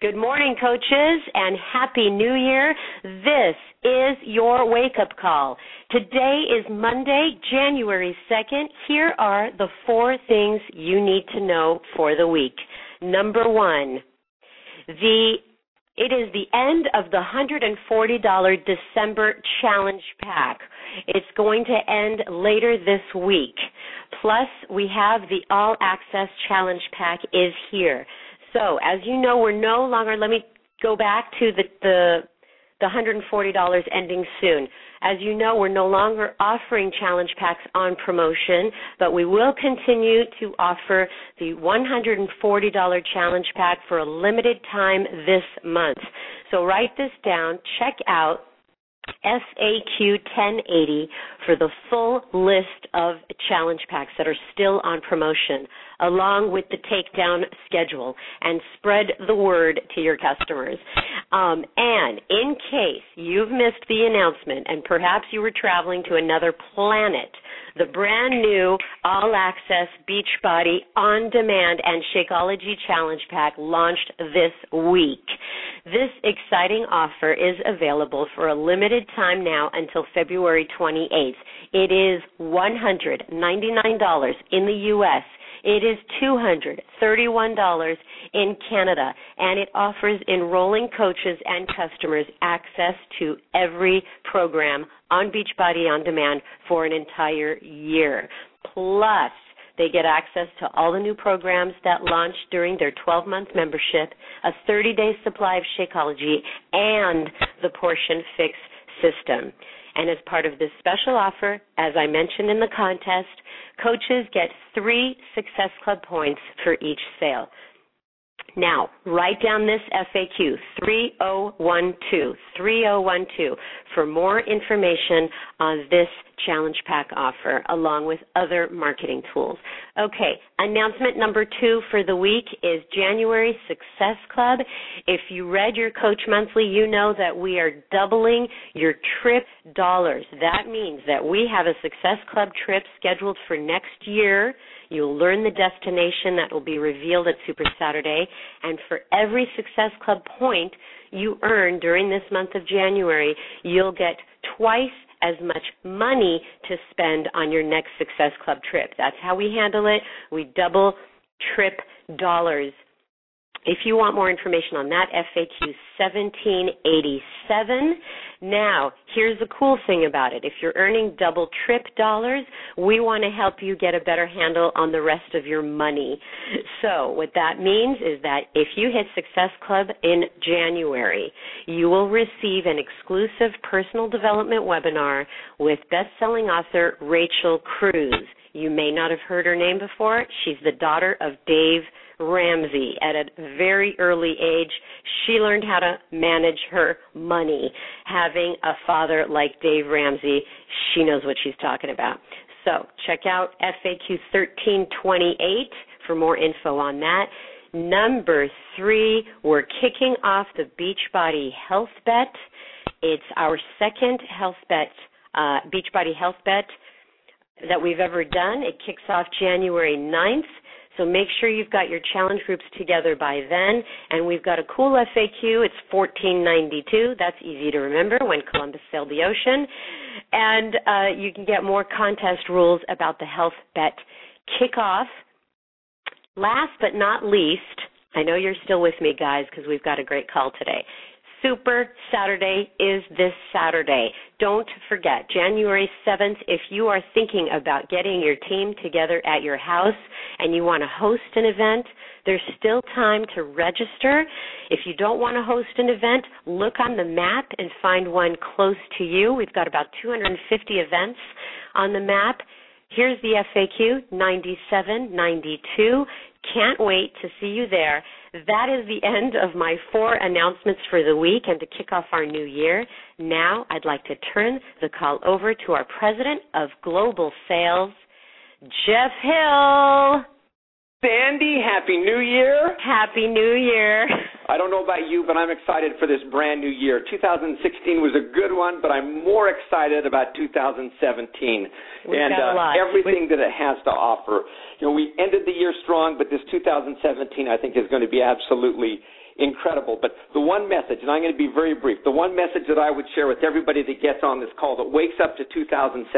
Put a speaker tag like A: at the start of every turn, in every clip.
A: Good morning, coaches, and Happy New Year. This is your wake up call. Today is Monday, January 2nd. Here are the four things you need to know for the week. Number one, the it is the end of the $140 December challenge pack. It's going to end later this week. Plus, we have the all access challenge pack is here. So, as you know, we're no longer. Let me go back to the the the $140 ending soon. As you know, we're no longer offering challenge packs on promotion, but we will continue to offer the $140 challenge pack for a limited time this month. So write this down, check out FAQ 1080 for the full list of challenge packs that are still on promotion, along with the takedown schedule, and spread the word to your customers. Um, and in case you've missed the announcement and perhaps you were traveling to another planet, the brand new all access Beachbody on demand and Shakeology challenge pack launched this week. This exciting offer is available for a limited time now until February 28th. It is $199 in the U.S. It is $231 in Canada, and it offers enrolling coaches and customers access to every program on Beachbody On Demand for an entire year. Plus, they get access to all the new programs that launch during their 12 month membership, a 30 day supply of Shakeology, and the Portion Fix system. And as part of this special offer, as I mentioned in the contest, coaches get three Success Club points for each sale. Now, write down this FAQ 3012 3012 for more information on this challenge pack offer along with other marketing tools. Okay, announcement number 2 for the week is January Success Club. If you read your Coach Monthly, you know that we are doubling your trip dollars. That means that we have a Success Club trip scheduled for next year You'll learn the destination that will be revealed at Super Saturday. And for every Success Club point you earn during this month of January, you'll get twice as much money to spend on your next Success Club trip. That's how we handle it. We double trip dollars if you want more information on that, FAQ 1787. Now, here's the cool thing about it. If you're earning double trip dollars, we want to help you get a better handle on the rest of your money. So, what that means is that if you hit Success Club in January, you will receive an exclusive personal development webinar with best-selling author Rachel Cruz. You may not have heard her name before. She's the daughter of Dave Ramsey. At a very early age, she learned how to manage her money. Having a father like Dave Ramsey, she knows what she's talking about. So check out FAQ 1328 for more info on that. Number three, we're kicking off the Beachbody Health Bet. It's our second health bet, uh, Beachbody Health Bet that we've ever done. It kicks off January 9th. So make sure you've got your challenge groups together by then. And we've got a cool FAQ. It's 1492. That's easy to remember when Columbus sailed the ocean. And uh, you can get more contest rules about the health bet kickoff. Last but not least, I know you're still with me, guys, because we've got a great call today. Super Saturday is this Saturday. Don't forget, January 7th, if you are thinking about getting your team together at your house and you want to host an event, there's still time to register. If you don't want to host an event, look on the map and find one close to you. We've got about 250 events on the map. Here's the FAQ 9792. Can't wait to see you there. That is the end of my four announcements for the week and to kick off our new year. Now I'd like to turn the call over to our President of Global Sales, Jeff Hill.
B: Sandy, Happy New Year.
A: Happy New Year.
B: I don't know about you, but I'm excited for this brand new year. 2016 was a good one, but I'm more excited about 2017
A: We've
B: and
A: got a lot.
B: uh, everything that it has to offer. You know, we ended the year strong, but this 2017 I think is going to be absolutely incredible. But the one message, and I'm going to be very brief, the one message that I would share with everybody that gets on this call that wakes up to 2017,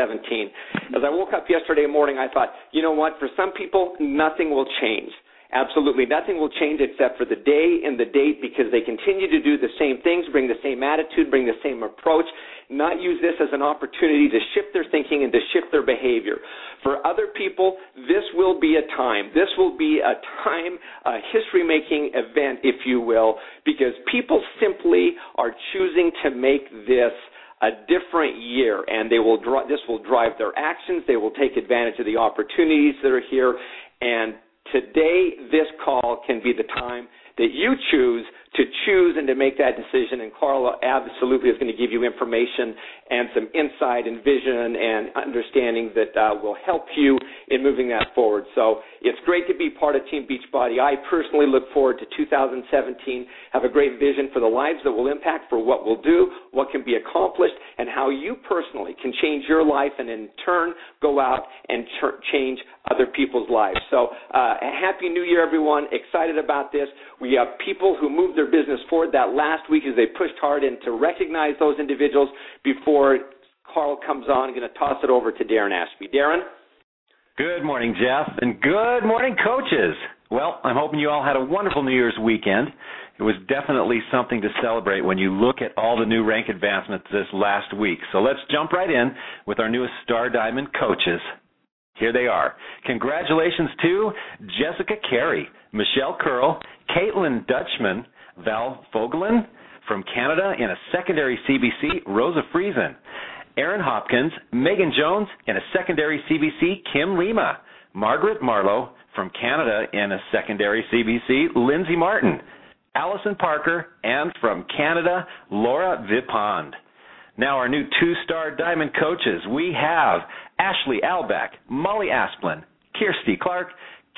B: as I woke up yesterday morning, I thought, you know what, for some people, nothing will change. Absolutely nothing will change except for the day and the date because they continue to do the same things, bring the same attitude, bring the same approach, not use this as an opportunity to shift their thinking and to shift their behavior. For other people, this will be a time. This will be a time, a history making event, if you will, because people simply are choosing to make this a different year and they will this will drive their actions they will take advantage of the opportunities that are here and Today, this call can be the time that you choose to choose and to make that decision. And Carla absolutely is going to give you information and some insight and vision and understanding that uh, will help you in moving that forward. So it's great to be part of Team Beachbody. I personally look forward to 2017, have a great vision for the lives that will impact, for what we'll do, what can be accomplished, and how you personally can change your life and in turn go out and ch- change other people's lives. So uh, happy new year, everyone. Excited about this. We have people who moved their business forward that last week as they pushed hard and to recognize those individuals before Carl comes on. I'm going to toss it over to Darren Ashby. Darren?
C: Good morning, Jeff, and good morning, coaches. Well, I'm hoping you all had a wonderful New Year's weekend. It was definitely something to celebrate when you look at all the new rank advancements this last week. So let's jump right in with our newest Star Diamond coaches. Here they are. Congratulations to Jessica Carey, Michelle Curl, Caitlin Dutchman, Val Fogelin from Canada in a secondary CBC, Rosa Friesen. Aaron Hopkins, Megan Jones in a secondary CBC, Kim Lima. Margaret Marlowe from Canada in a secondary CBC, Lindsay Martin. Allison Parker, and from Canada, Laura Vipond. Now, our new two star diamond coaches we have Ashley Albeck, Molly Asplin, Kirsty Clark,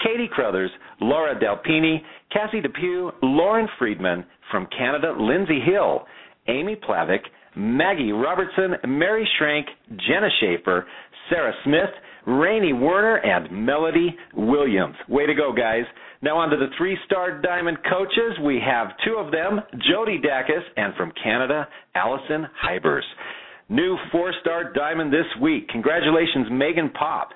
C: Katie Crothers, Laura Delpini, Cassie Depew, Lauren Friedman from Canada, Lindsay Hill, Amy Plavick, Maggie Robertson, Mary Schrank, Jenna Schaefer, Sarah Smith, Rainey Werner, and Melody Williams. Way to go, guys. Now on to the three-star diamond coaches. We have two of them, Jody Dacus, and from Canada, Allison Hybers. New four-star diamond this week. Congratulations, Megan Pop.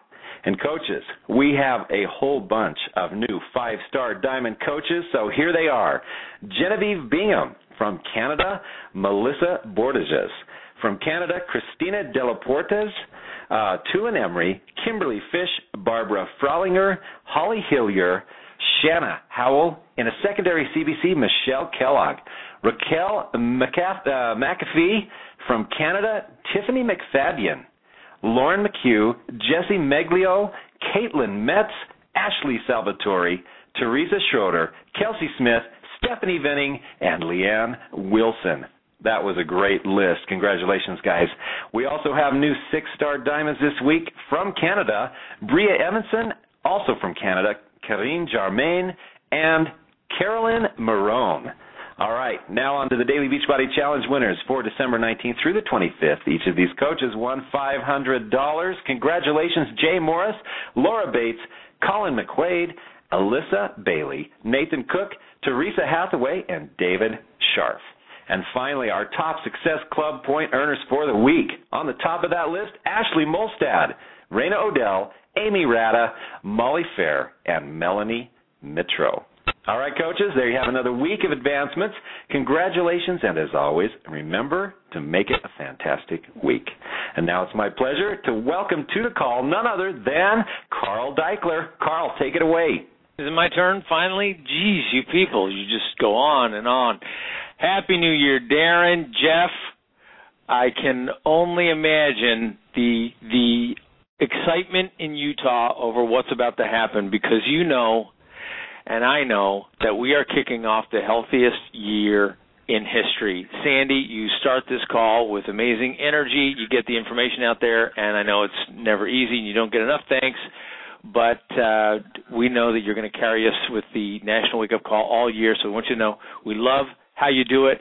C: And coaches, we have a whole bunch of new five-star diamond coaches, so here they are. Genevieve Bingham from Canada, Melissa Bordages. From Canada, Christina Delaportes, uh, Tulin Emery, Kimberly Fish, Barbara Frolinger, Holly Hillier, Shanna Howell, in a secondary CBC, Michelle Kellogg. Raquel uh, McAfee from Canada, Tiffany McFadden. Lauren McHugh, Jesse Meglio, Caitlin Metz, Ashley Salvatore, Teresa Schroeder, Kelsey Smith, Stephanie Venning, and Leanne Wilson. That was a great list. Congratulations, guys. We also have new six star diamonds this week from Canada. Bria Evanson, also from Canada, Karine Jarmain, and Carolyn Marone. All right, now on to the Daily Beachbody Challenge winners for December 19th through the 25th. Each of these coaches won $500. Congratulations, Jay Morris, Laura Bates, Colin McQuaid, Alyssa Bailey, Nathan Cook, Teresa Hathaway, and David Scharf. And finally, our top Success Club point earners for the week. On the top of that list, Ashley Molstad, Raina Odell, Amy Rada, Molly Fair, and Melanie Mitro. All right, coaches, there you have another week of advancements. Congratulations, and as always, remember to make it a fantastic week. And now it's my pleasure to welcome to the call none other than Carl Daikeler. Carl, take it away.
D: Is it my turn finally? Geez, you people, you just go on and on. Happy New Year, Darren, Jeff. I can only imagine the the excitement in Utah over what's about to happen because you know and I know that we are kicking off the healthiest year in history. Sandy, you start this call with amazing energy. You get the information out there, and I know it's never easy and you don't get enough thanks, but uh, we know that you're going to carry us with the National Wake Up Call all year. So we want you to know we love how you do it.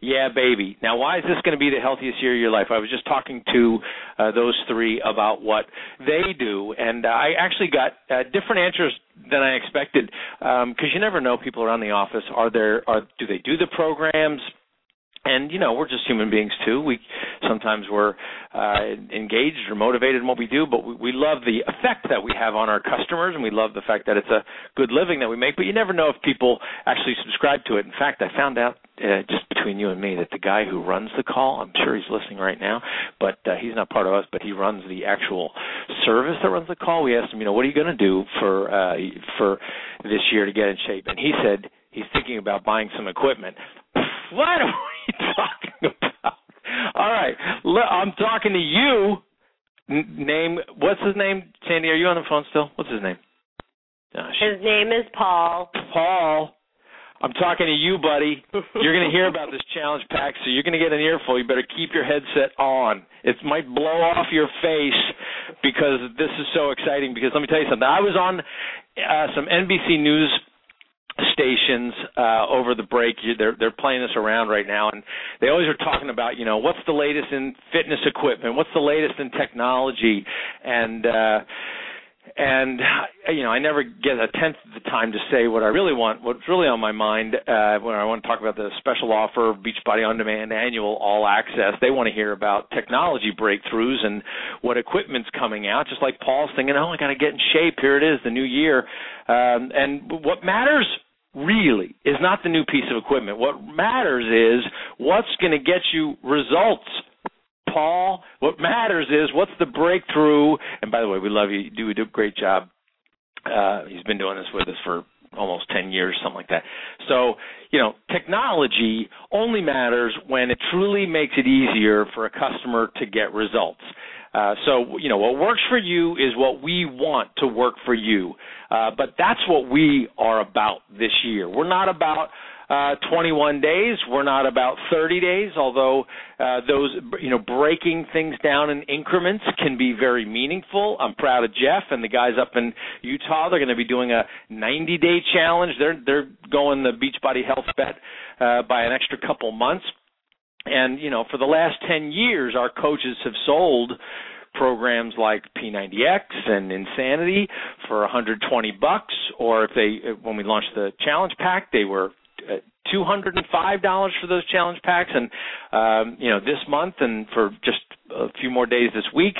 D: Yeah, baby. Now, why is this going to be the healthiest year of your life? I was just talking to uh, those three about what they do, and I actually got uh, different answers than I expected because um, you never know people around the office. Are there? Are do they do the programs? And you know we're just human beings too. We sometimes we're uh engaged or motivated in what we do but we, we love the effect that we have on our customers and we love the fact that it's a good living that we make but you never know if people actually subscribe to it. In fact i found out uh, just between you and me that the guy who runs the call i'm sure he's listening right now but uh, he's not part of us but he runs the actual service that runs the call. We asked him you know what are you going to do for uh for this year to get in shape? And he said he's thinking about buying some equipment what are we talking about? All right, I'm talking to you. name, what's his name? Sandy, are you on the phone still? What's his name?
A: Gosh. His name is Paul.
D: Paul. I'm talking to you, buddy. You're going to hear about this challenge pack, so you're going to get an earful. You better keep your headset on. It might blow off your face because this is so exciting. Because let me tell you something. I was on uh, some NBC News stations uh over the break they're they're playing this around right now and they always are talking about you know what's the latest in fitness equipment what's the latest in technology and uh and you know I never get a tenth of the time to say what I really want. What's really on my mind uh, when I want to talk about the special offer Beachbody On Demand annual All Access. They want to hear about technology breakthroughs and what equipment's coming out. Just like Paul's thinking, oh, I got to get in shape. Here it is, the new year. Um, and what matters really is not the new piece of equipment. What matters is what's going to get you results. Paul, what matters is what's the breakthrough. And by the way, we love you. You do, do a great job. Uh, he's been doing this with us for almost 10 years, something like that. So, you know, technology only matters when it truly makes it easier for a customer to get results. Uh, so, you know, what works for you is what we want to work for you. Uh, but that's what we are about this year. We're not about uh, 21 days. We're not about 30 days, although uh, those, you know, breaking things down in increments can be very meaningful. I'm proud of Jeff and the guys up in Utah. They're going to be doing a 90-day challenge. They're they're going the Beachbody Health Bet uh, by an extra couple months. And you know, for the last 10 years, our coaches have sold programs like P90X and Insanity for 120 bucks, or if they when we launched the challenge pack, they were uh, $205 for those challenge packs, and um, you know this month and for just a few more days this week,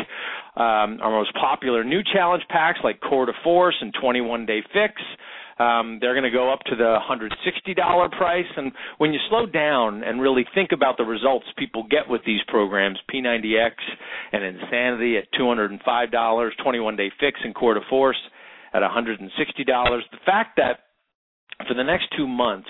D: um, our most popular new challenge packs like Core de Force and 21 Day Fix um, they're going to go up to the $160 price. And when you slow down and really think about the results people get with these programs, P90X and Insanity at $205, 21 Day Fix and Core de Force at $160, the fact that for the next two months,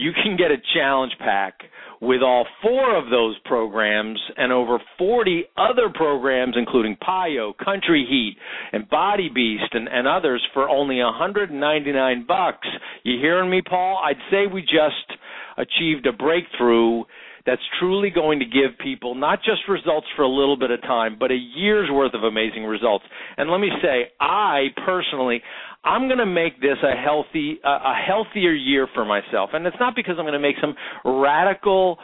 D: you can get a challenge pack with all four of those programs and over 40 other programs, including PiYo, Country Heat, and Body Beast, and, and others, for only 199 bucks. You hearing me, Paul? I'd say we just achieved a breakthrough that's truly going to give people not just results for a little bit of time, but a year's worth of amazing results. And let me say, I personally, I'm going to make this a healthy, a healthier year for myself, and it's not because I'm going to make some radical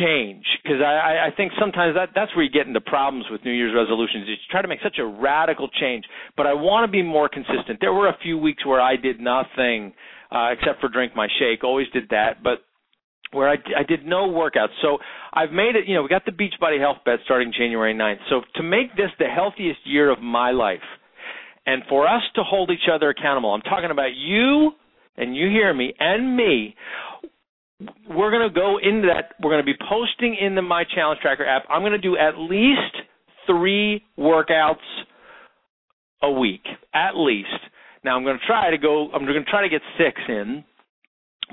D: change because I, I think sometimes that that's where you get into problems with New Year's resolutions. You try to make such a radical change, but I want to be more consistent. There were a few weeks where I did nothing uh, except for drink my shake. Always did that, but where I, I did no workouts. So I've made it, you know, we got the Beachbody Health Bet starting January 9th. So to make this the healthiest year of my life and for us to hold each other accountable, I'm talking about you and you hear me and me. We're going to go into that. We're going to be posting in the My Challenge Tracker app. I'm going to do at least three workouts a week, at least. Now I'm going to try to go. I'm going to try to get six in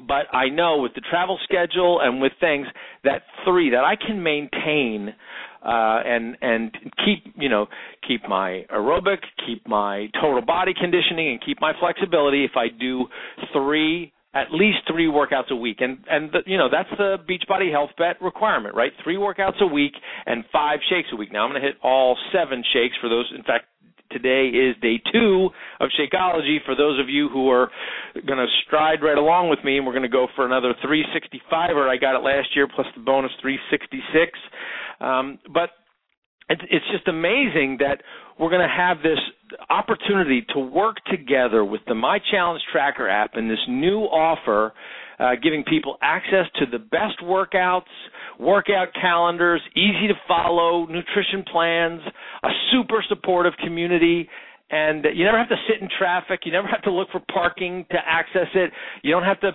D: but I know with the travel schedule and with things that three that I can maintain uh and and keep you know keep my aerobic keep my total body conditioning and keep my flexibility if I do three at least three workouts a week and and the, you know that's the beachbody health bet requirement right three workouts a week and five shakes a week now i'm going to hit all seven shakes for those in fact Today is day two of Shakeology. For those of you who are going to stride right along with me, and we're going to go for another 365er. I got it last year plus the bonus 366. Um, but it's just amazing that we're going to have this opportunity to work together with the My Challenge Tracker app and this new offer, uh, giving people access to the best workouts, workout calendars, easy to follow nutrition plans, a super supportive community, and you never have to sit in traffic. You never have to look for parking to access it. You don't have to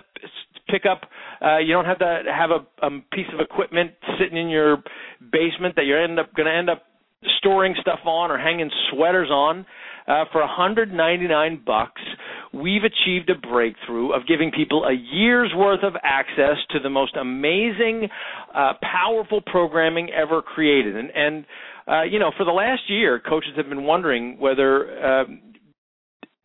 D: pick up. Uh, you don't have to have a, a piece of equipment sitting in your basement that you're end up going to end up storing stuff on or hanging sweaters on. Uh, for 199 bucks, we've achieved a breakthrough of giving people a year's worth of access to the most amazing, uh, powerful programming ever created. And, and uh, you know, for the last year, coaches have been wondering whether. Um,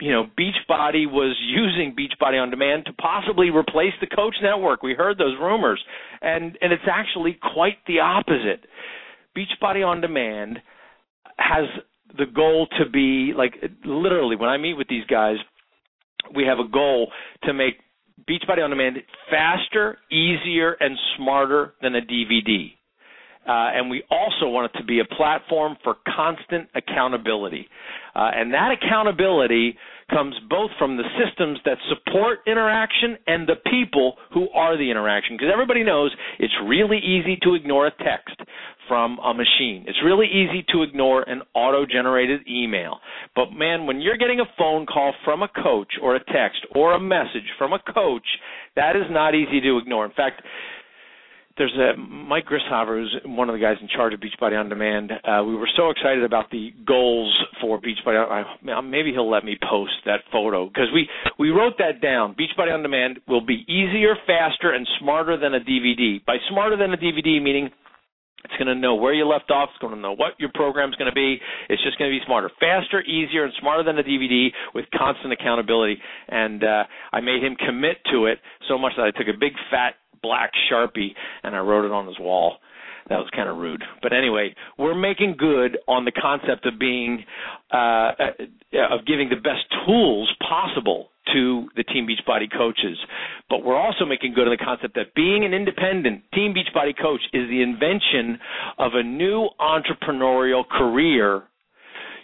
D: you know, Beachbody was using Beachbody on Demand to possibly replace the Coach Network. We heard those rumors, and and it's actually quite the opposite. Beachbody on Demand has the goal to be like literally when I meet with these guys, we have a goal to make Beachbody on Demand faster, easier, and smarter than a DVD. Uh, and we also want it to be a platform for constant accountability. Uh, and that accountability comes both from the systems that support interaction and the people who are the interaction. Because everybody knows it's really easy to ignore a text from a machine. It's really easy to ignore an auto generated email. But man, when you're getting a phone call from a coach or a text or a message from a coach, that is not easy to ignore. In fact, there's a Mike Grishover, who's one of the guys in charge of Beachbody on Demand. Uh, we were so excited about the goals for Beachbody. I, maybe he'll let me post that photo because we we wrote that down. Beachbody on Demand will be easier, faster, and smarter than a DVD. By smarter than a DVD, meaning it's going to know where you left off. It's going to know what your program's going to be. It's just going to be smarter, faster, easier, and smarter than a DVD with constant accountability. And uh, I made him commit to it so much that I took a big fat black sharpie and I wrote it on his wall. That was kind of rude, but anyway, we're making good on the concept of being uh, uh, of giving the best tools possible to the Team Beachbody coaches. But we're also making good on the concept that being an independent Team Beachbody coach is the invention of a new entrepreneurial career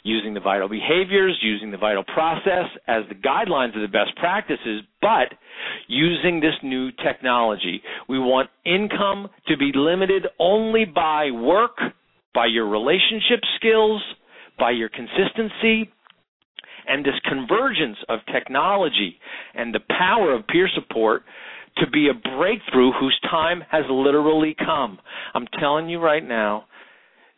D: using the vital behaviors, using the vital process as the guidelines of the best practices, but using this new technology. We want income to be limited only by work, by your relationship skills, by your consistency, and this convergence of technology and the power of peer support to be a breakthrough whose time has literally come. I'm telling you right now,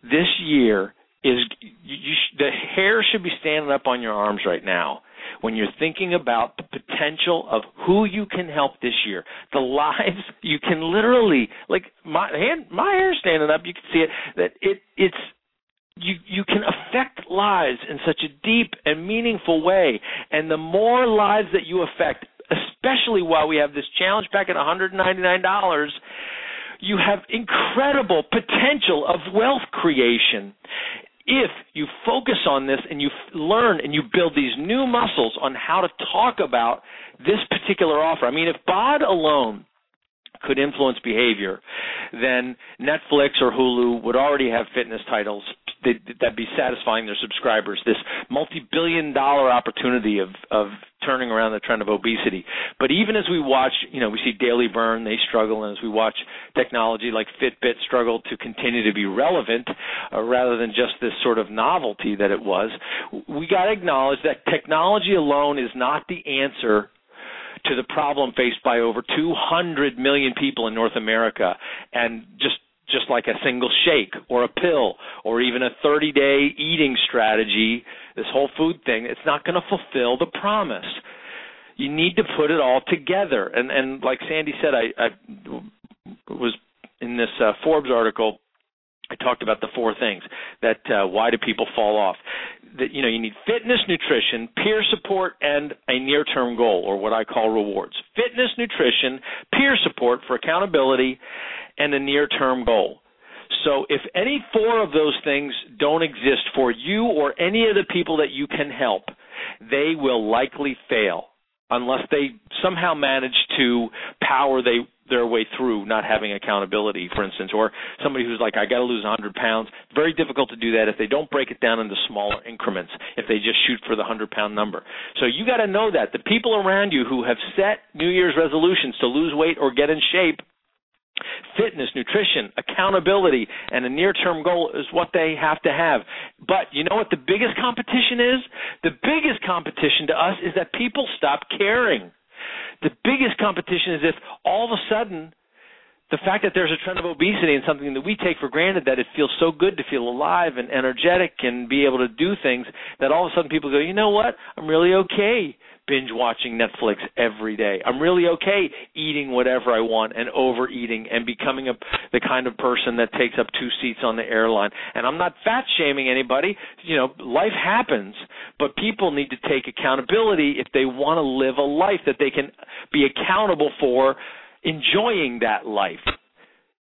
D: this year is you, sh- the hair should be standing up on your arms right now when you're thinking about the potential of who you can help this year, the lives you can literally like my hand, my hair standing up. You can see it that it it's you you can affect lives in such a deep and meaningful way, and the more lives that you affect, especially while we have this challenge pack at 199 dollars you have incredible potential of wealth creation if you focus on this and you learn and you build these new muscles on how to talk about this particular offer. I mean, if BOD alone could influence behavior, then Netflix or Hulu would already have fitness titles that'd be satisfying their subscribers. This multi-billion dollar opportunity of of turning around the trend of obesity. But even as we watch, you know, we see Daily Burn, they struggle, and as we watch technology like Fitbit struggle to continue to be relevant uh, rather than just this sort of novelty that it was, we got to acknowledge that technology alone is not the answer to the problem faced by over 200 million people in North America and just just like a single shake or a pill or even a 30 day eating strategy, this whole food thing, it's not going to fulfill the promise. You need to put it all together. And and like Sandy said, I, I was in this uh, Forbes article. I talked about the four things that uh, why do people fall off? That you know you need fitness, nutrition, peer support, and a near-term goal, or what I call rewards. Fitness, nutrition, peer support for accountability, and a near term goal. So if any four of those things don't exist for you or any of the people that you can help, they will likely fail unless they somehow manage to power they their way through not having accountability, for instance, or somebody who's like, I got to lose 100 pounds. Very difficult to do that if they don't break it down into smaller increments. If they just shoot for the 100 pound number, so you got to know that the people around you who have set New Year's resolutions to lose weight or get in shape fitness, nutrition, accountability, and a near term goal is what they have to have. But you know what the biggest competition is? The biggest competition to us is that people stop caring. The biggest competition is if all of a sudden the fact that there's a trend of obesity and something that we take for granted that it feels so good to feel alive and energetic and be able to do things that all of a sudden people go, you know what? I'm really okay binge watching Netflix every day. I'm really okay eating whatever I want and overeating and becoming a the kind of person that takes up two seats on the airline. And I'm not fat shaming anybody. You know, life happens, but people need to take accountability if they want to live a life that they can be accountable for enjoying that life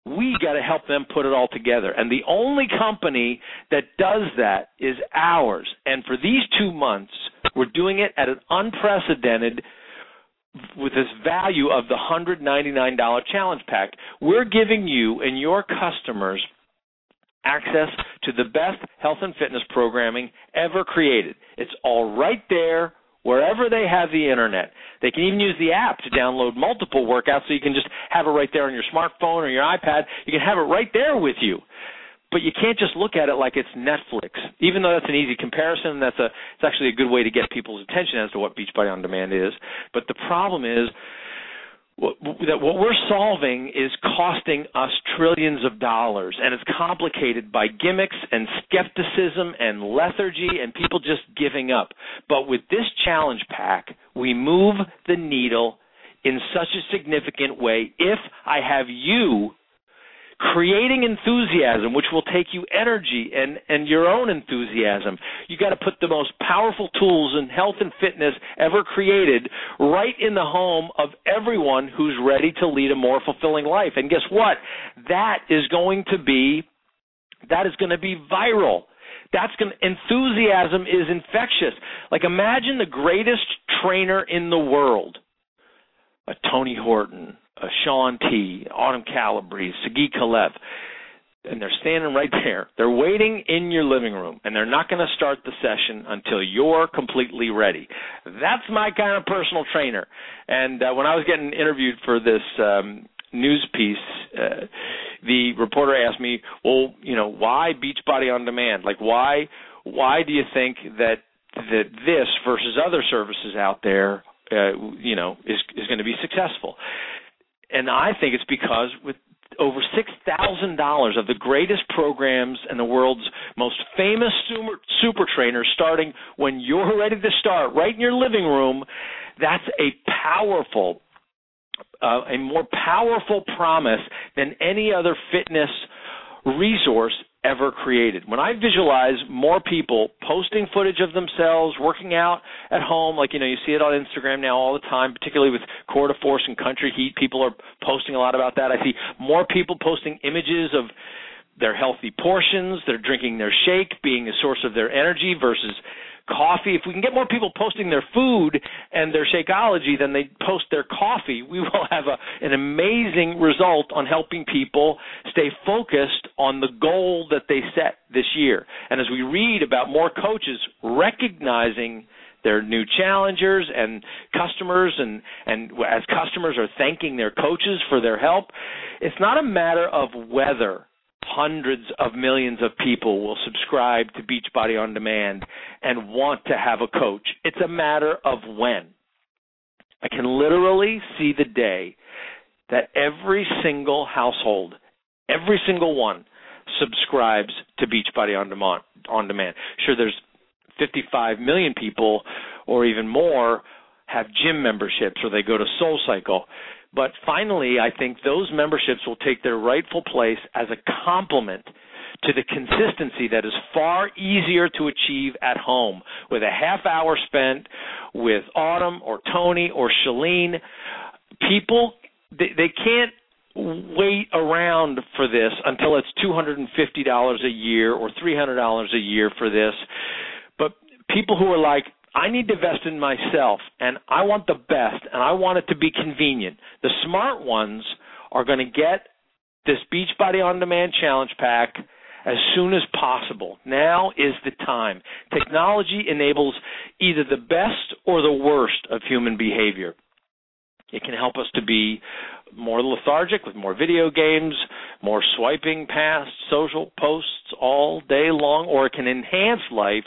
D: we got to help them put it all together. And the only company that does that is ours. And for these two months, we're doing it at an unprecedented with this value of the $199 challenge pack. We're giving you and your customers access to the best health and fitness programming ever created. It's all right there wherever they have the internet. They can even use the app to download multiple workouts so you can just have it right there on your smartphone or your iPad. You can have it right there with you. But you can't just look at it like it's Netflix. Even though that's an easy comparison, that's a it's actually a good way to get people's attention as to what Beachbody on Demand is. But the problem is that what we're solving is costing us trillions of dollars, and it's complicated by gimmicks and skepticism and lethargy and people just giving up. But with this challenge pack, we move the needle in such a significant way if I have you creating enthusiasm, which will take you energy and, and your own enthusiasm. You got to put the most powerful tools in health and fitness ever created right in the home of everyone who's ready to lead a more fulfilling life. And guess what? That is going to be that is going to be viral. That's going to, enthusiasm is infectious. Like imagine the greatest trainer in the world, a Tony Horton, uh, Shaun T, Autumn Calabrese, Sagi Kalev, and they're standing right there. They're waiting in your living room, and they're not going to start the session until you're completely ready. That's my kind of personal trainer. And uh, when I was getting interviewed for this um, news piece, uh, the reporter asked me, "Well, you know, why Beachbody on Demand? Like, why, why do you think that that this versus other services out there, uh, you know, is is going to be successful?" And I think it's because with over six thousand dollars of the greatest programs and the world's most famous super, super trainers starting when you're ready to start right in your living room that's a powerful uh, a more powerful promise than any other fitness resource ever created. When I visualize more people posting footage of themselves working out at home, like you know, you see it on Instagram now all the time, particularly with Core de Force and Country Heat, people are posting a lot about that. I see more people posting images of their healthy portions, they're drinking their shake, being a source of their energy versus coffee. If we can get more people posting their food and their Shakeology than they post their coffee, we will have a, an amazing result on helping people stay focused on the goal that they set this year. And as we read about more coaches recognizing their new challengers and customers and and as customers are thanking their coaches for their help it's not a matter of whether hundreds of millions of people will subscribe to Beachbody on Demand and want to have a coach. It's a matter of when. I can literally see the day that every single household, every single one, subscribes to Beachbody on Demand. On demand. Sure, there's 55 million people, or even more, have gym memberships or they go to Soul Cycle. But finally, I think those memberships will take their rightful place as a complement to the consistency that is far easier to achieve at home with a half hour spent with Autumn or Tony or Chalene. People, they, they can't wait around for this until it's $250 a year or $300 a year for this. But people who are like, I need to invest in myself and I want the best and I want it to be convenient. The smart ones are going to get this Beachbody on Demand Challenge Pack as soon as possible. Now is the time. Technology enables either the best or the worst of human behavior. It can help us to be more lethargic with more video games, more swiping past social posts all day long, or it can enhance life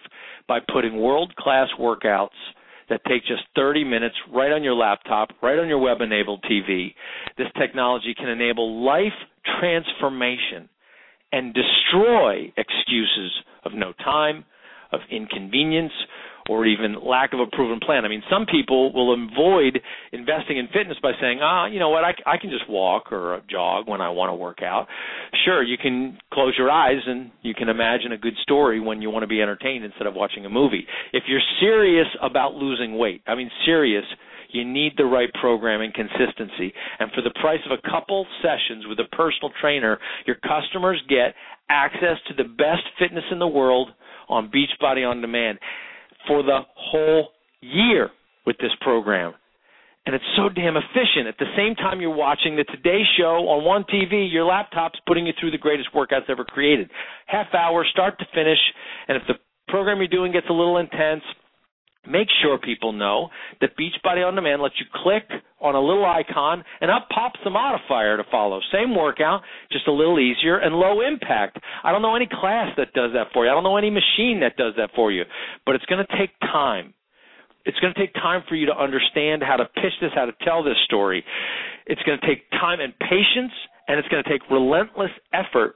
D: by putting world class workouts that take just 30 minutes right on your laptop, right on your web enabled TV. This technology can enable life transformation and destroy excuses of no time, of inconvenience, or even lack of a proven plan. I mean, some people will avoid investing in fitness by saying, ah, you know what, I, I can just walk or jog when I want to work out. Sure, you can close your eyes and you can imagine a good story when you want to be entertained instead of watching a movie. If you're serious about losing weight, I mean, serious, you need the right program and consistency. And for the price of a couple sessions with a personal trainer, your customers get access to the best fitness in the world on Beachbody on Demand for the whole year with this program. And it's so damn efficient. At the same time you're watching the Today Show on one TV, your laptop's putting you through the greatest workouts ever created. Half hour, start to finish. And if the program you're doing gets a little intense, make sure people know that Beachbody On Demand lets you click on a little icon and up pops the modifier to follow. Same workout, just a little easier and low impact. I don't know any class that does that for you. I don't know any machine that does that for you. But it's going to take time. It's going to take time for you to understand how to pitch this, how to tell this story. It's going to take time and patience, and it's going to take relentless effort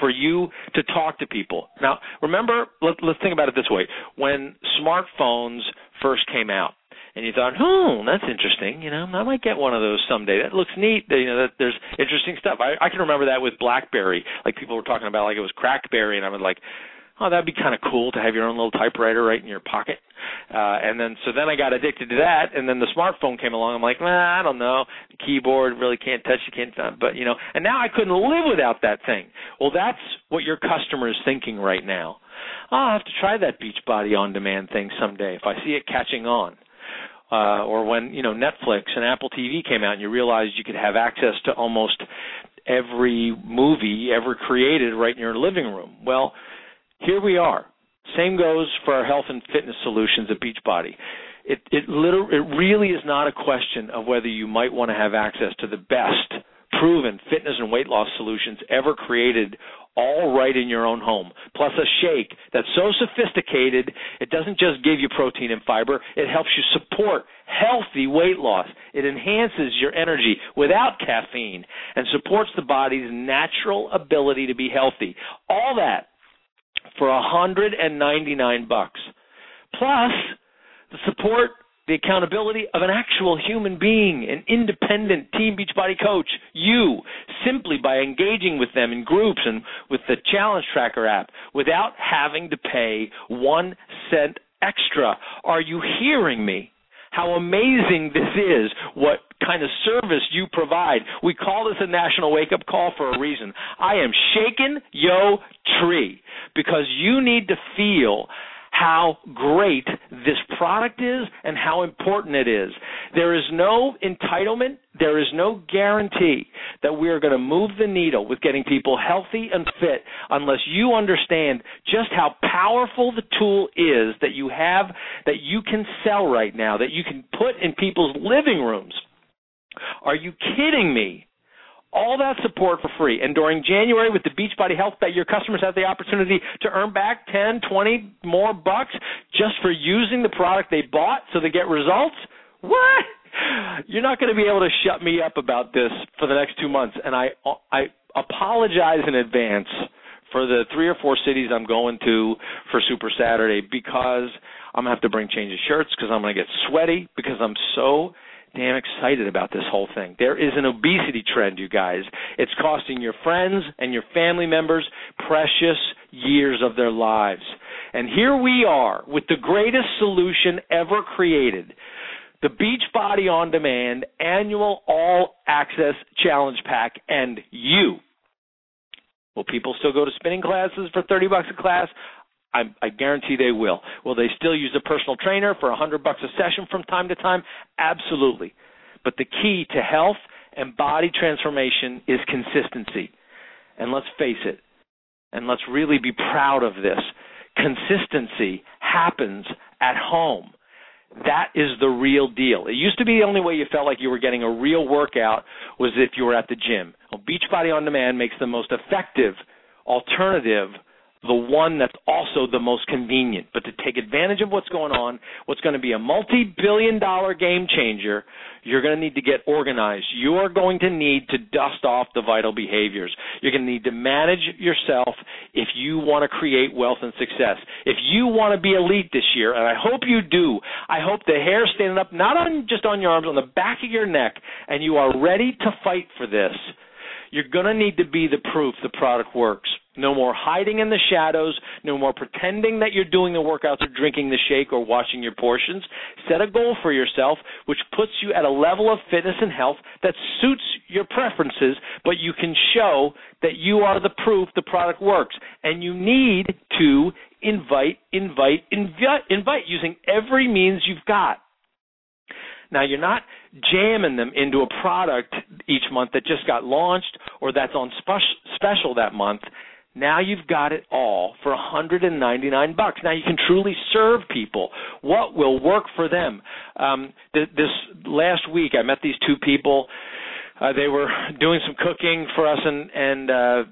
D: for you to talk to people. Now, remember, let, let's think about it this way. When smartphones first came out, and you thought, hmm, that's interesting. You know, I might get one of those someday. That looks neat. You know, that there's interesting stuff. I, I can remember that with BlackBerry. Like people were talking about, like it was CrackBerry, and I was like, oh, that'd be kind of cool to have your own little typewriter right in your pocket. Uh, and then so then I got addicted to that, and then the smartphone came along. I'm like, nah, I don't know, the keyboard really can't touch, you can't, uh, but you know, and now I couldn't live without that thing. Well, that's what your customer is thinking right now. Oh, I'll have to try that Beachbody on demand thing someday if I see it catching on. Uh, or when you know Netflix and Apple TV came out, and you realized you could have access to almost every movie ever created right in your living room. Well, here we are. Same goes for our health and fitness solutions at Beachbody. It it literally it really is not a question of whether you might want to have access to the best proven fitness and weight loss solutions ever created all right in your own home. Plus a shake that's so sophisticated, it doesn't just give you protein and fiber, it helps you support healthy weight loss. It enhances your energy without caffeine and supports the body's natural ability to be healthy. All that for 199 bucks. Plus the support, the accountability of an actual human being, an independent Team Beachbody coach, you, simply by engaging with them in groups and with the Challenge Tracker app without having to pay one cent extra. Are you hearing me? how amazing this is, what kind of service you provide. We call this a national wake up call for a reason. I am shaking yo tree because you need to feel how great this product is and how important it is. There is no entitlement, there is no guarantee that we are going to move the needle with getting people healthy and fit unless you understand just how powerful the tool is that you have that you can sell right now, that you can put in people's living rooms. Are you kidding me? all that support for free. And during January with the Beachbody Health Bet, your customers have the opportunity to earn back 10, 20 more bucks just for using the product they bought so they get results. What? You're not going to be able to shut me up about this for the next 2 months and I I apologize in advance for the 3 or 4 cities I'm going to for Super Saturday because I'm going to have to bring change of shirts because I'm going to get sweaty because I'm so damn excited about this whole thing. There is an obesity trend, you guys. It's costing your friends and your family members precious years of their lives. And here we are with the greatest solution ever created the Beachbody On Demand annual all access challenge pack and you. Will people still go to spinning classes for 30 bucks a class? I, I guarantee they will. Will they still use a personal trainer for a 100 bucks a session from time to time? Absolutely. But the key to health and body transformation is consistency. And let's face it, and let's really be proud of this. Consistency happens at home. That is the real deal. It used to be the only way you felt like you were getting a real workout was if you were at the gym. Well, Beachbody On Demand makes the most effective alternative the one that's also the most convenient. But to take advantage of what's going on, what's going to be a multi billion dollar game changer, you're going to need to get organized. You are going to need to dust off the vital behaviors. You're going to need to manage yourself if you want to create wealth and success. If you want to be elite this year, and I hope you do, I hope the hair standing up not on just on your arms, on the back of your neck, and you are ready to fight for this. You're going to need to be the proof the product works. No more hiding in the shadows. No more pretending that you're doing the workouts or drinking the shake or washing your portions. Set a goal for yourself which puts you at a level of fitness and health that suits your preferences, but you can show that you are the proof the product works. And you need to invite, invite, invite, invite using every means you've got. Now, you're not jamming them into a product each month that just got launched or that's on special that month. Now you've got it all for 199 bucks. Now you can truly serve people. What will work for them? Um, th- this last week, I met these two people. Uh, they were doing some cooking for us and and uh,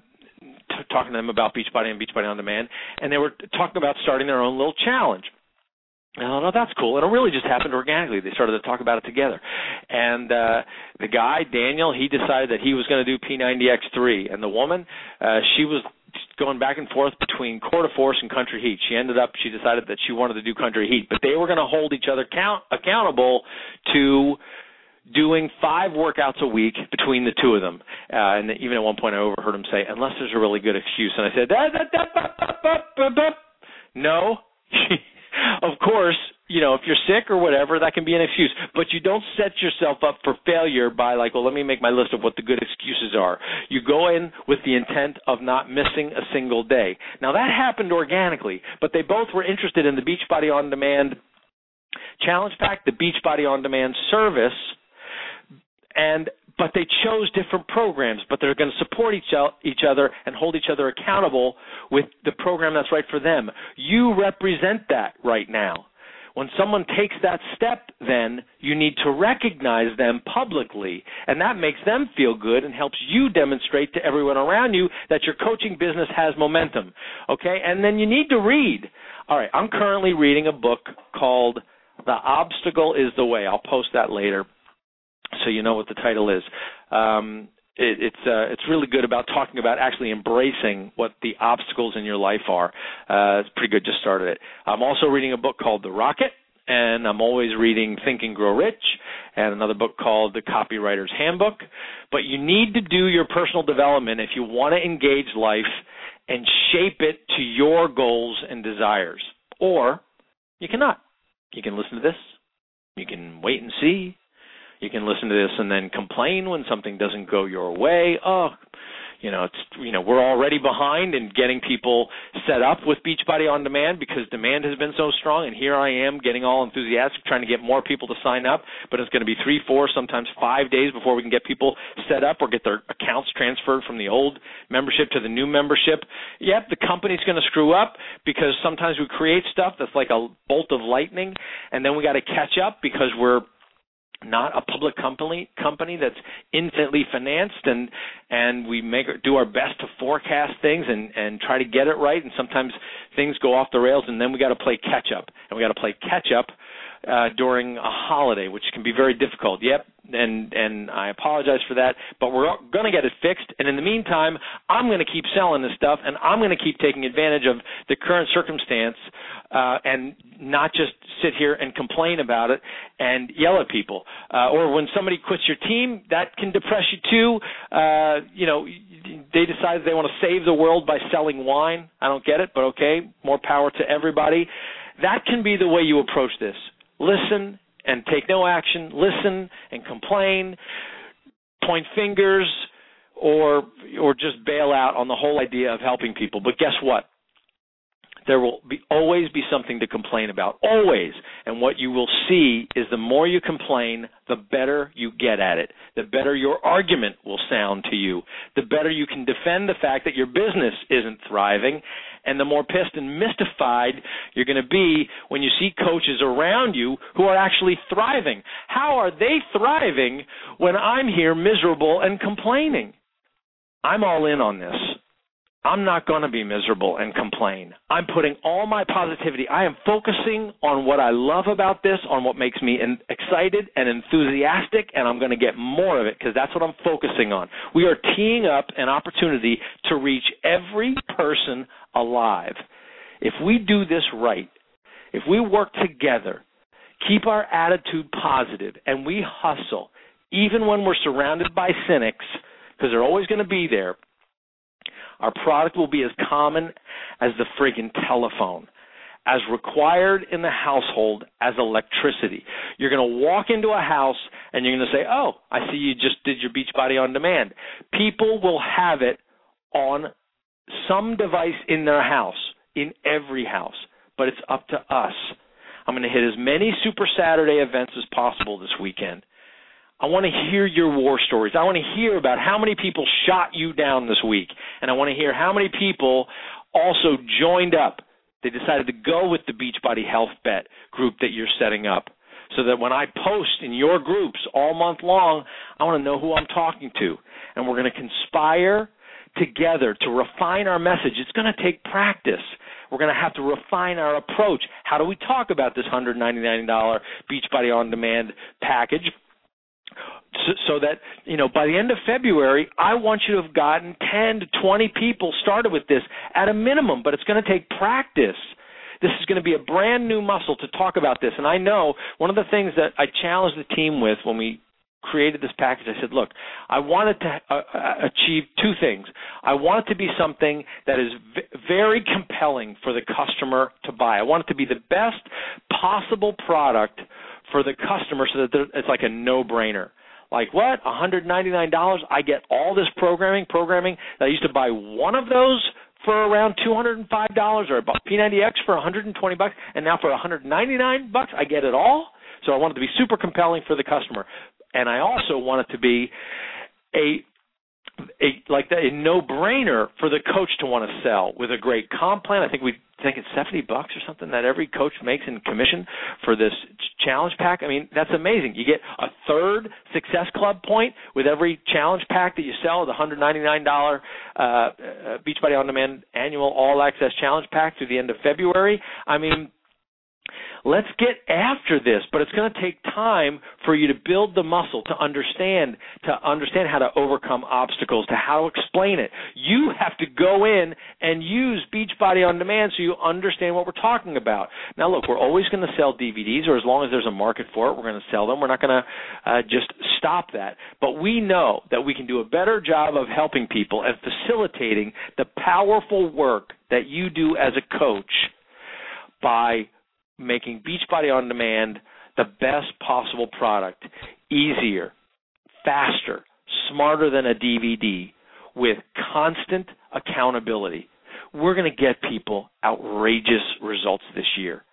D: t- talking to them about Beachbody and Beachbody on Demand, and they were talking about starting their own little challenge. Oh no, that's cool. And it really just happened organically. They started to talk about it together. And uh the guy, Daniel, he decided that he was going to do P90X3 and the woman, uh she was going back and forth between Core de Force and Country Heat. She ended up she decided that she wanted to do Country Heat, but they were going to hold each other count accountable to doing five workouts a week between the two of them. Uh, and even at one point, I overheard him say, "Unless there's a really good excuse," and I said, "No." of course, you know, if you're sick or whatever, that can be an excuse. But you don't set yourself up for failure by like, well, let me make my list of what the good excuses are. You go in with the intent of not missing a single day. Now that happened organically, but they both were interested in the Beachbody On Demand challenge pack, the Beachbody On Demand service, and but they chose different programs, but they're going to support each, each other and hold each other accountable with the program that's right for them. You represent that right now. When someone takes that step, then you need to recognize them publicly, and that makes them feel good and helps you demonstrate to everyone around you that your coaching business has momentum. Okay? And then you need to read. All right, I'm currently reading a book called The Obstacle is the Way. I'll post that later so you know what the title is. Um, it, it's uh, it's really good about talking about actually embracing what the obstacles in your life are. Uh, it's pretty good. Just started it. I'm also reading a book called The Rocket, and I'm always reading Think and Grow Rich, and another book called The Copywriter's Handbook. But you need to do your personal development if you want to engage life and shape it to your goals and desires, or you cannot. You can listen to this. You can wait and see you can listen to this and then complain when something doesn't go your way. Oh, you know, it's you know, we're already behind in getting people set up with Beachbody on demand because demand has been so strong and here I am getting all enthusiastic trying to get more people to sign up, but it's going to be 3, 4, sometimes 5 days before we can get people set up or get their accounts transferred from the old membership to the new membership. Yep, the company's going to screw up because sometimes we create stuff that's like a bolt of lightning and then we got to catch up because we're not a public company company that's infinitely financed and and we make do our best to forecast things and and try to get it right. And sometimes things go off the rails and then we got to play catch up. And we got to play catch up uh, during a holiday, which can be very difficult. Yep, and and I apologize for that, but we're going to get it fixed. And in the meantime, I'm going to keep selling this stuff, and I'm going to keep taking advantage of the current circumstance, uh, and not just sit here and complain about it and yell at people. Uh, or when somebody quits your team, that can depress you too. Uh, you know, they decide they want to save the world by selling wine. I don't get it, but okay, more power to everybody. That can be the way you approach this listen and take no action, listen and complain, point fingers, or or just bail out on the whole idea of helping people. But guess what? there will be always be something to complain about always and what you will see is the more you complain the better you get at it the better your argument will sound to you the better you can defend the fact that your business isn't thriving and the more pissed and mystified you're going to be when you see coaches around you who are actually thriving. How are they thriving when i'm here miserable and complaining? I'm all in on this I'm not going to be miserable and complain. I'm putting all my positivity. I am focusing on what I love about this, on what makes me in, excited and enthusiastic, and I'm going to get more of it because that's what I'm focusing on. We are teeing up an opportunity to reach every person alive. If we do this right, if we work together, keep our attitude positive, and we hustle, even when we're surrounded by cynics, because they're always going to be there our product will be as common as the friggin' telephone, as required in the household as electricity. You're going to walk into a house and you're going to say, "Oh, I see you just did your Beachbody on demand." People will have it on some device in their house, in every house, but it's up to us. I'm going to hit as many Super Saturday events as possible this weekend. I want to hear your war stories. I want to hear about how many people shot you down this week. And I want to hear how many people also joined up. They decided to go with the Beachbody Health Bet group that you're setting up. So that when I post in your groups all month long, I want to know who I'm talking to. And we're going to conspire together to refine our message. It's going to take practice. We're going to have to refine our approach. How do we talk about this $199 Beachbody On Demand package? So, so that you know by the end of February, I want you to have gotten 10 to 20 people started with this at a minimum, but it's going to take practice. This is going to be a brand new muscle to talk about this. And I know one of the things that I challenged the team with when we created this package, I said, look, I wanted to uh, uh, achieve two things. I want it to be something that is v- very compelling for the customer to buy. I want it to be the best possible product for the customer so that it's like a no-brainer. Like what? $199? I get all this programming, programming I used to buy one of those for around $205 or about P90X for 120 bucks and now for 199 bucks I get it all. So I want it to be super compelling for the customer. And I also want it to be a a like a no brainer for the coach to want to sell with a great comp plan. I think we think it's seventy bucks or something that every coach makes in commission for this challenge pack. I mean, that's amazing. You get a third success club point with every challenge pack that you sell, the hundred ninety nine dollar uh, uh, Beachbody on Demand annual all access challenge pack through the end of February. I mean Let's get after this, but it's going to take time for you to build the muscle to understand to understand how to overcome obstacles, to how to explain it. You have to go in and use Beachbody on demand so you understand what we're talking about. Now, look, we're always going to sell DVDs, or as long as there's a market for it, we're going to sell them. We're not going to uh, just stop that. But we know that we can do a better job of helping people and facilitating the powerful work that you do as a coach by making Beachbody on Demand the best possible product, easier, faster, smarter than a DVD, with constant accountability. We're going to get people outrageous results this year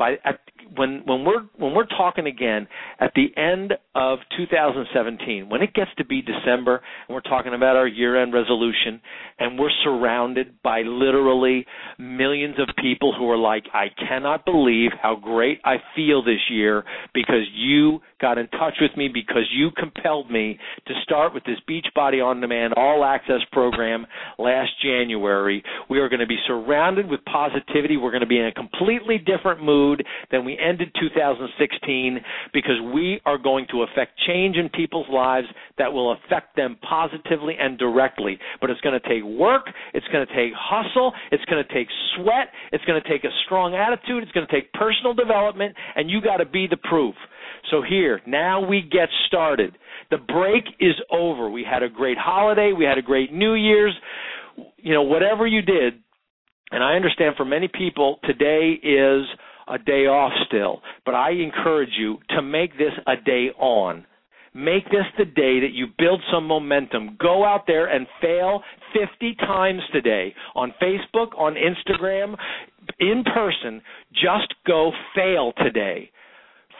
D: by at, when when we're when we're talking again at the end of 2017, when it gets to be December and we're talking about our year-end resolution and we're surrounded by literally millions of people who are like, I cannot believe how great I feel this year because you got in touch with me because you compelled me to start with this Beachbody on Demand All Access program last January. We are going to be surrounded with positivity. We're going to be in a completely different mood than we ended 2016 because we are going to affect change in people's lives that will affect them positively and directly. But it's going to take work, it's going to take hustle, it's going to take sweat, it's going to take a strong attitude, it's going to take personal development, and you got to be the proof. So here, now we get started. The break is over. We had a great holiday, we had a great New Year's. You know, whatever you did, and I understand for many people today is a day off still, but I encourage you to make this a day on. Make this the day that you build some momentum. Go out there and fail 50 times today on Facebook, on Instagram, in person. Just go fail today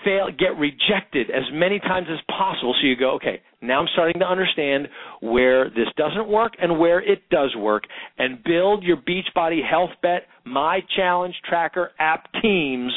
D: fail, get rejected as many times as possible. So you go, okay, now I'm starting to understand where this doesn't work and where it does work, and build your Beachbody Health Bet My Challenge Tracker app teams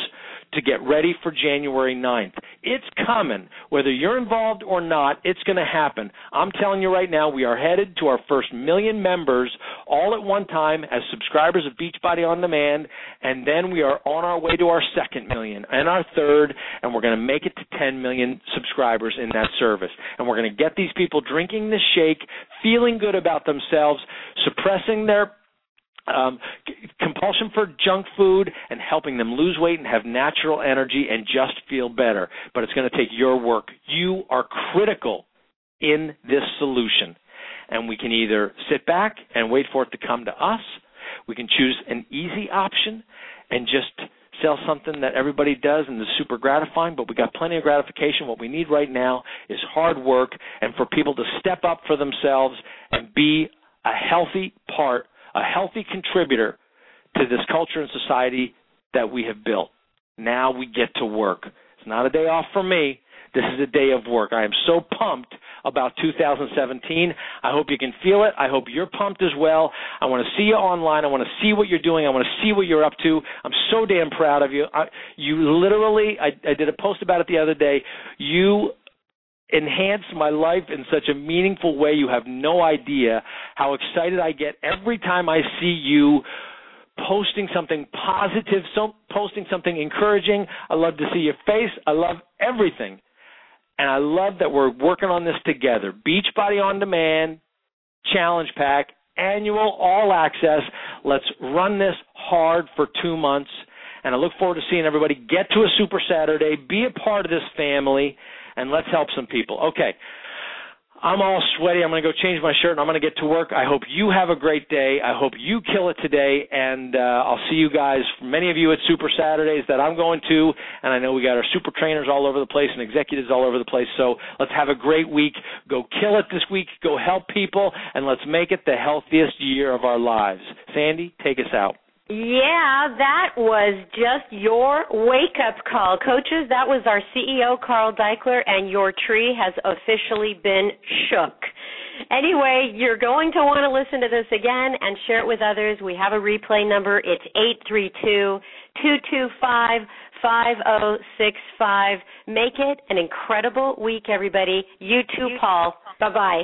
D: to get ready for January 9th. It's coming. Whether you're involved or not, it's going to happen. I'm telling you right now, we are headed to our first million members all at one time as subscribers of Beachbody On Demand, and then we are on our way to our second million and our third, and we're going to make it to 10 million subscribers in that service. And we're going to get these people drinking the shake, feeling good about themselves, suppressing their um, compulsion for junk food and helping them lose weight and have natural energy and just feel better. But it's going to take your work. You are critical in this solution. And we can either sit back and wait for it to come to us. We can choose an easy option and just sell something that everybody does and is super gratifying, but we got plenty of gratification. What we need right now is hard work and for people to step up for themselves and be a healthy part a healthy contributor to this culture and society that we have built. Now we get to work. It's not a day off for me. This is a day of work. I am so pumped about 2017. I hope you can feel it. I hope you're pumped as well. I want to see you online. I want to see what you're doing. I want to see what you're up to. I'm so damn proud of you. I, you literally, I, I did a post about it the other day. You enhance my life in such a meaningful way. You have no idea how excited I get every time I see you posting something positive, so posting something encouraging. I love to see your face. I love everything. And I love that we're working on this together. Beachbody on Demand, Challenge Pack, annual all access. Let's run this hard for two months. And I look forward to seeing everybody get to a Super Saturday, be a part of this family and let's help some people. Okay. I'm all sweaty. I'm going to go change my shirt and I'm going to get to work. I hope you have a great day. I hope you kill it today. And uh, I'll see you guys, many of you at Super Saturdays that I'm going to. And I know we got our super trainers all over the place and executives all over the place. So let's have a great week. Go kill it this week. Go help people. And let's make it the healthiest year of our lives. Sandy, take us out.
A: Yeah, that was just your wake up call. Coaches, that was our CEO, Carl Daikeler, and your tree has officially been shook. Anyway, you're going to want to listen to this again and share it with others. We have a replay number. It's eight three two two two five five zero six five. Make it an incredible week, everybody. You too, Paul. Bye bye.